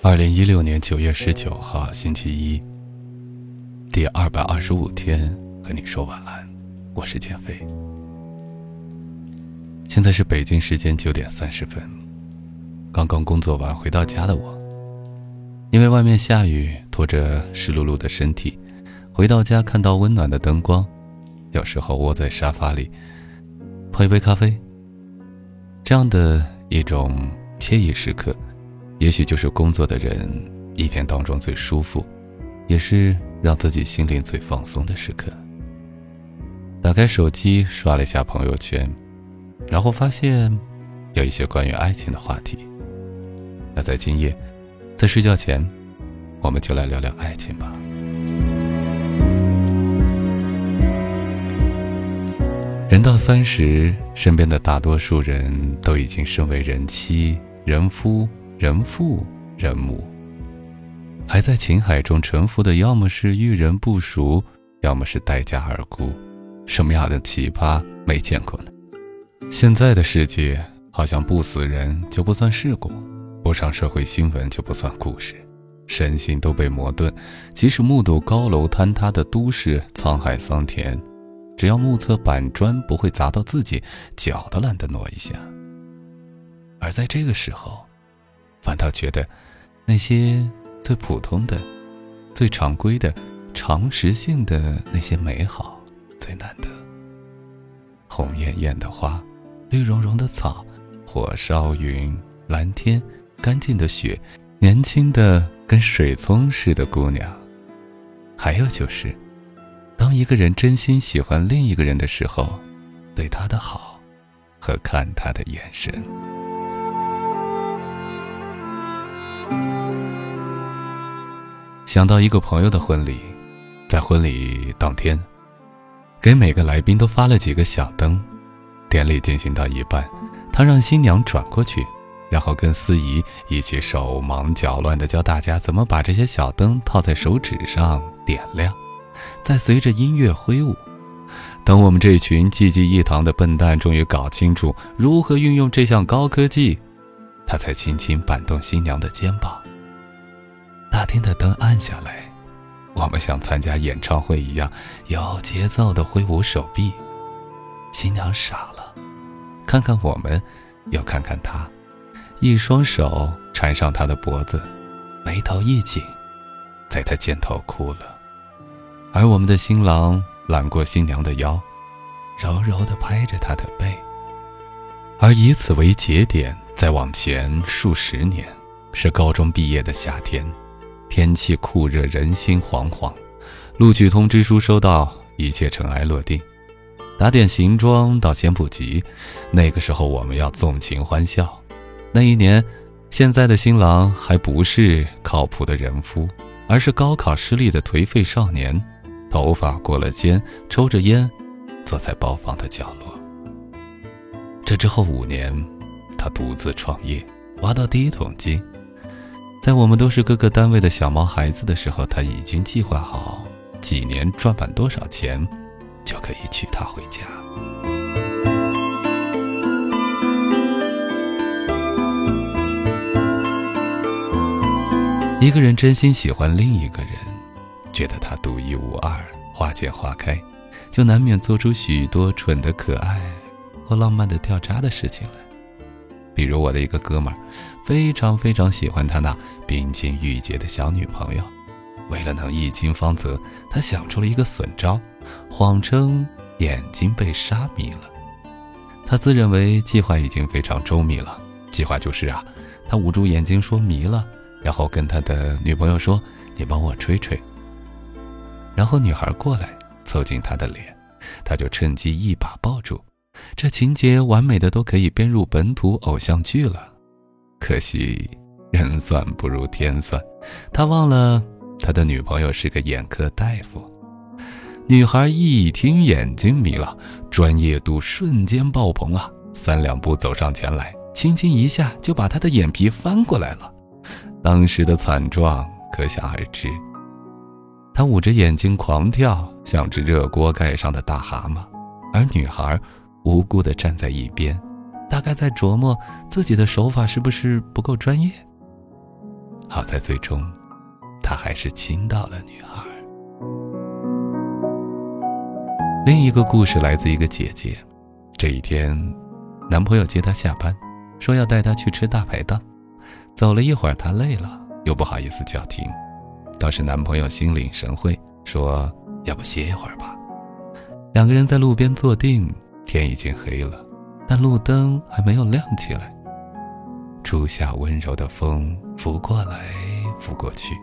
二零一六年九月十九号，星期一，第二百二十五天，和你说晚安。我是减肥。现在是北京时间九点三十分，刚刚工作完回到家的我，因为外面下雨，拖着湿漉漉的身体，回到家看到温暖的灯光，有时候窝在沙发里，泡一杯咖啡，这样的一种惬意时刻。也许就是工作的人一天当中最舒服，也是让自己心灵最放松的时刻。打开手机刷了一下朋友圈，然后发现有一些关于爱情的话题。那在今夜，在睡觉前，我们就来聊聊爱情吧。人到三十，身边的大多数人都已经身为人妻、人夫。人父人母，还在情海中沉浮的，要么是遇人不熟，要么是待价而沽。什么样的奇葩没见过呢？现在的世界好像不死人就不算事故，不上社会新闻就不算故事，身心都被磨钝。即使目睹高楼坍塌的都市沧海桑田，只要目测板砖不会砸到自己，脚都懒得挪一下。而在这个时候。反倒觉得，那些最普通的、最常规的、常识性的那些美好最难得。红艳艳的花，绿茸茸的草，火烧云，蓝天，干净的雪，年轻的跟水葱似的姑娘。还有就是，当一个人真心喜欢另一个人的时候，对他的好，和看他的眼神。想到一个朋友的婚礼，在婚礼当天，给每个来宾都发了几个小灯。典礼进行到一半，他让新娘转过去，然后跟司仪一起手忙脚乱地教大家怎么把这些小灯套在手指上点亮，再随着音乐挥舞。等我们这群济济一堂的笨蛋终于搞清楚如何运用这项高科技，他才轻轻摆动新娘的肩膀。大厅的灯暗下来，我们像参加演唱会一样有节奏的挥舞手臂。新娘傻了，看看我们，又看看他，一双手缠上他的脖子，眉头一紧，在他肩头哭了。而我们的新郎揽过新娘的腰，柔柔地拍着她的背。而以此为节点，再往前数十年，是高中毕业的夏天。天气酷热，人心惶惶。录取通知书收到，一切尘埃落定。打点行装倒先不急，那个时候我们要纵情欢笑。那一年，现在的新郎还不是靠谱的人夫，而是高考失利的颓废少年，头发过了肩，抽着烟，坐在包房的角落。这之后五年，他独自创业，挖到第一桶金。在我们都是各个单位的小毛孩子的时候，他已经计划好几年赚满多少钱，就可以娶她回家。一个人真心喜欢另一个人，觉得他独一无二、花见花开，就难免做出许多蠢的可爱或浪漫的掉渣的事情来。比如我的一个哥们儿，非常非常喜欢他那冰清玉洁的小女朋友。为了能一亲芳泽，他想出了一个损招，谎称眼睛被沙迷了。他自认为计划已经非常周密了。计划就是啊，他捂住眼睛说迷了，然后跟他的女朋友说：“你帮我吹吹。”然后女孩过来凑近他的脸，他就趁机一把抱住。这情节完美的都可以编入本土偶像剧了，可惜人算不如天算，他忘了他的女朋友是个眼科大夫。女孩一听眼睛迷了，专业度瞬间爆棚啊！三两步走上前来，轻轻一下就把他的眼皮翻过来了，当时的惨状可想而知。他捂着眼睛狂跳，像只热锅盖上的大蛤蟆，而女孩。无辜地站在一边，大概在琢磨自己的手法是不是不够专业。好在最终，他还是亲到了女孩。另一个故事来自一个姐姐，这一天，男朋友接她下班，说要带她去吃大排档。走了一会儿，她累了，又不好意思叫停，倒是男朋友心领神会，说要不歇一会儿吧。两个人在路边坐定，天已经黑了，但路灯还没有亮起来。初夏温柔的风拂过来，拂过去，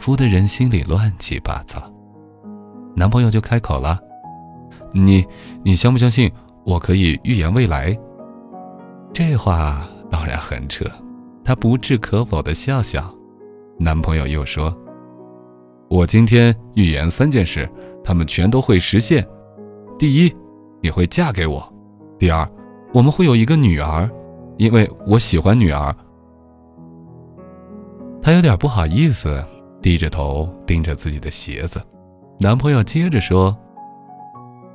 拂得人心里乱七八糟。男朋友就开口了：“你，你相不相信我可以预言未来？”这话当然很扯，他不置可否的笑笑。男朋友又说：“我今天预言三件事，他们全都会实现。第一，你会嫁给我；第二，我们会有一个女儿。”因为我喜欢女儿，她有点不好意思，低着头盯着自己的鞋子。男朋友接着说：“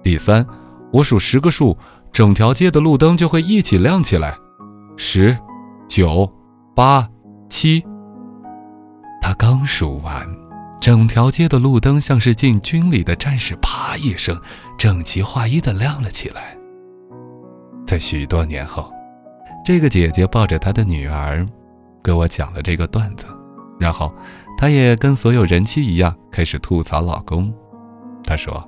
第三，我数十个数，整条街的路灯就会一起亮起来。十、九、八、七。”他刚数完，整条街的路灯像是进军里的战士，啪一声，整齐划一的亮了起来。在许多年后。这个姐姐抱着她的女儿，给我讲了这个段子，然后她也跟所有人妻一样开始吐槽老公。她说：“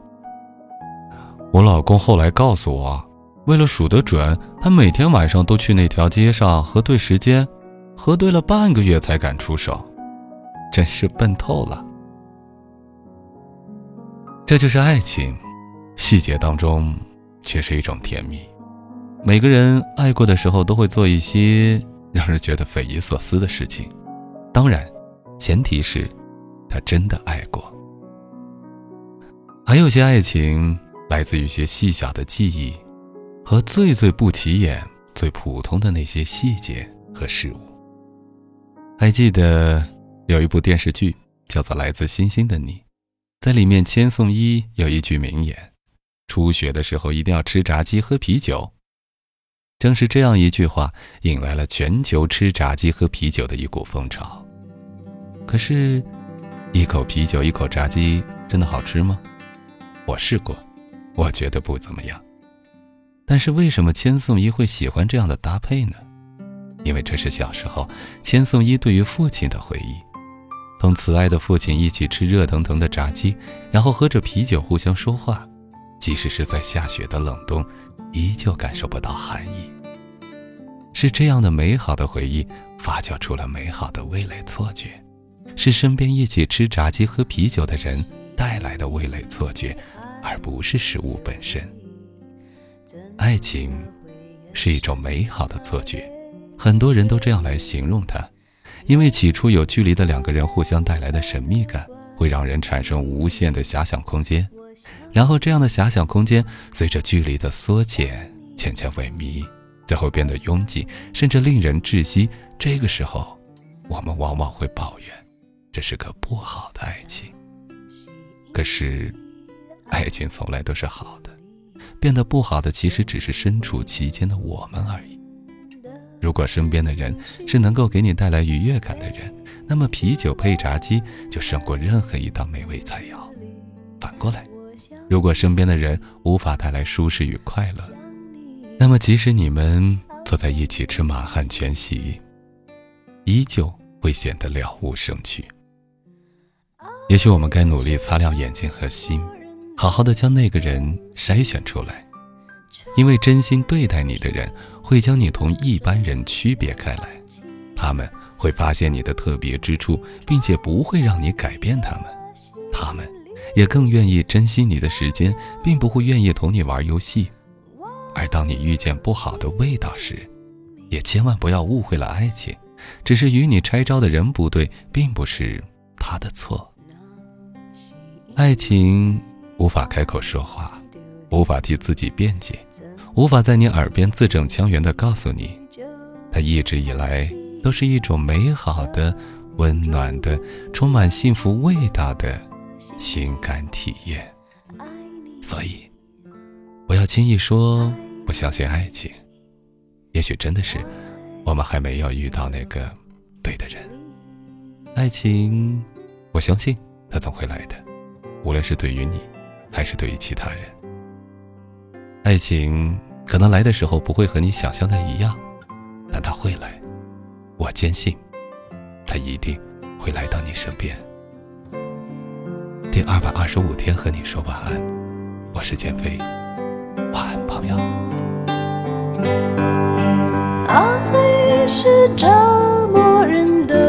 我老公后来告诉我，为了数得准，他每天晚上都去那条街上核对时间，核对了半个月才敢出手，真是笨透了。”这就是爱情，细节当中却是一种甜蜜。每个人爱过的时候，都会做一些让人觉得匪夷所思的事情。当然，前提是，他真的爱过。还有些爱情来自于些细小的记忆，和最最不起眼、最普通的那些细节和事物。还记得有一部电视剧叫做《来自星星的你》，在里面千颂伊有一句名言：“初雪的时候一定要吃炸鸡、喝啤酒。”正是这样一句话，引来了全球吃炸鸡喝啤酒的一股风潮。可是，一口啤酒一口炸鸡真的好吃吗？我试过，我觉得不怎么样。但是为什么千颂伊会喜欢这样的搭配呢？因为这是小时候千颂伊对于父亲的回忆，同慈爱的父亲一起吃热腾腾的炸鸡，然后喝着啤酒互相说话，即使是在下雪的冷冬。依旧感受不到寒意。是这样的美好的回忆发酵出了美好的味蕾错觉，是身边一起吃炸鸡喝啤酒的人带来的味蕾错觉，而不是食物本身。爱情是一种美好的错觉，很多人都这样来形容它，因为起初有距离的两个人互相带来的神秘感，会让人产生无限的遐想空间。然后，这样的遐想空间随着距离的缩减，渐渐萎靡，最后变得拥挤，甚至令人窒息。这个时候，我们往往会抱怨，这是个不好的爱情。可是，爱情从来都是好的，变得不好的其实只是身处其间的我们而已。如果身边的人是能够给你带来愉悦感的人，那么啤酒配炸鸡就胜过任何一道美味菜肴。反过来。如果身边的人无法带来舒适与快乐，那么即使你们坐在一起吃满汉全席，依旧会显得了无生趣。也许我们该努力擦亮眼睛和心，好好的将那个人筛选出来，因为真心对待你的人会将你同一般人区别开来，他们会发现你的特别之处，并且不会让你改变他们，他们。也更愿意珍惜你的时间，并不会愿意同你玩游戏。而当你遇见不好的味道时，也千万不要误会了爱情，只是与你拆招的人不对，并不是他的错。爱情无法开口说话，无法替自己辩解，无法在你耳边字正腔圆地告诉你，他一直以来都是一种美好的、温暖的、充满幸福味道的。情感体验，所以不要轻易说不相信爱情。也许真的是我们还没有遇到那个对的人。爱情，我相信它总会来的，无论是对于你，还是对于其他人。爱情可能来的时候不会和你想象的一样，但它会来，我坚信，它一定会来到你身边。第二百二十五天和你说晚安。我是减肥晚安朋友。爱是折磨人的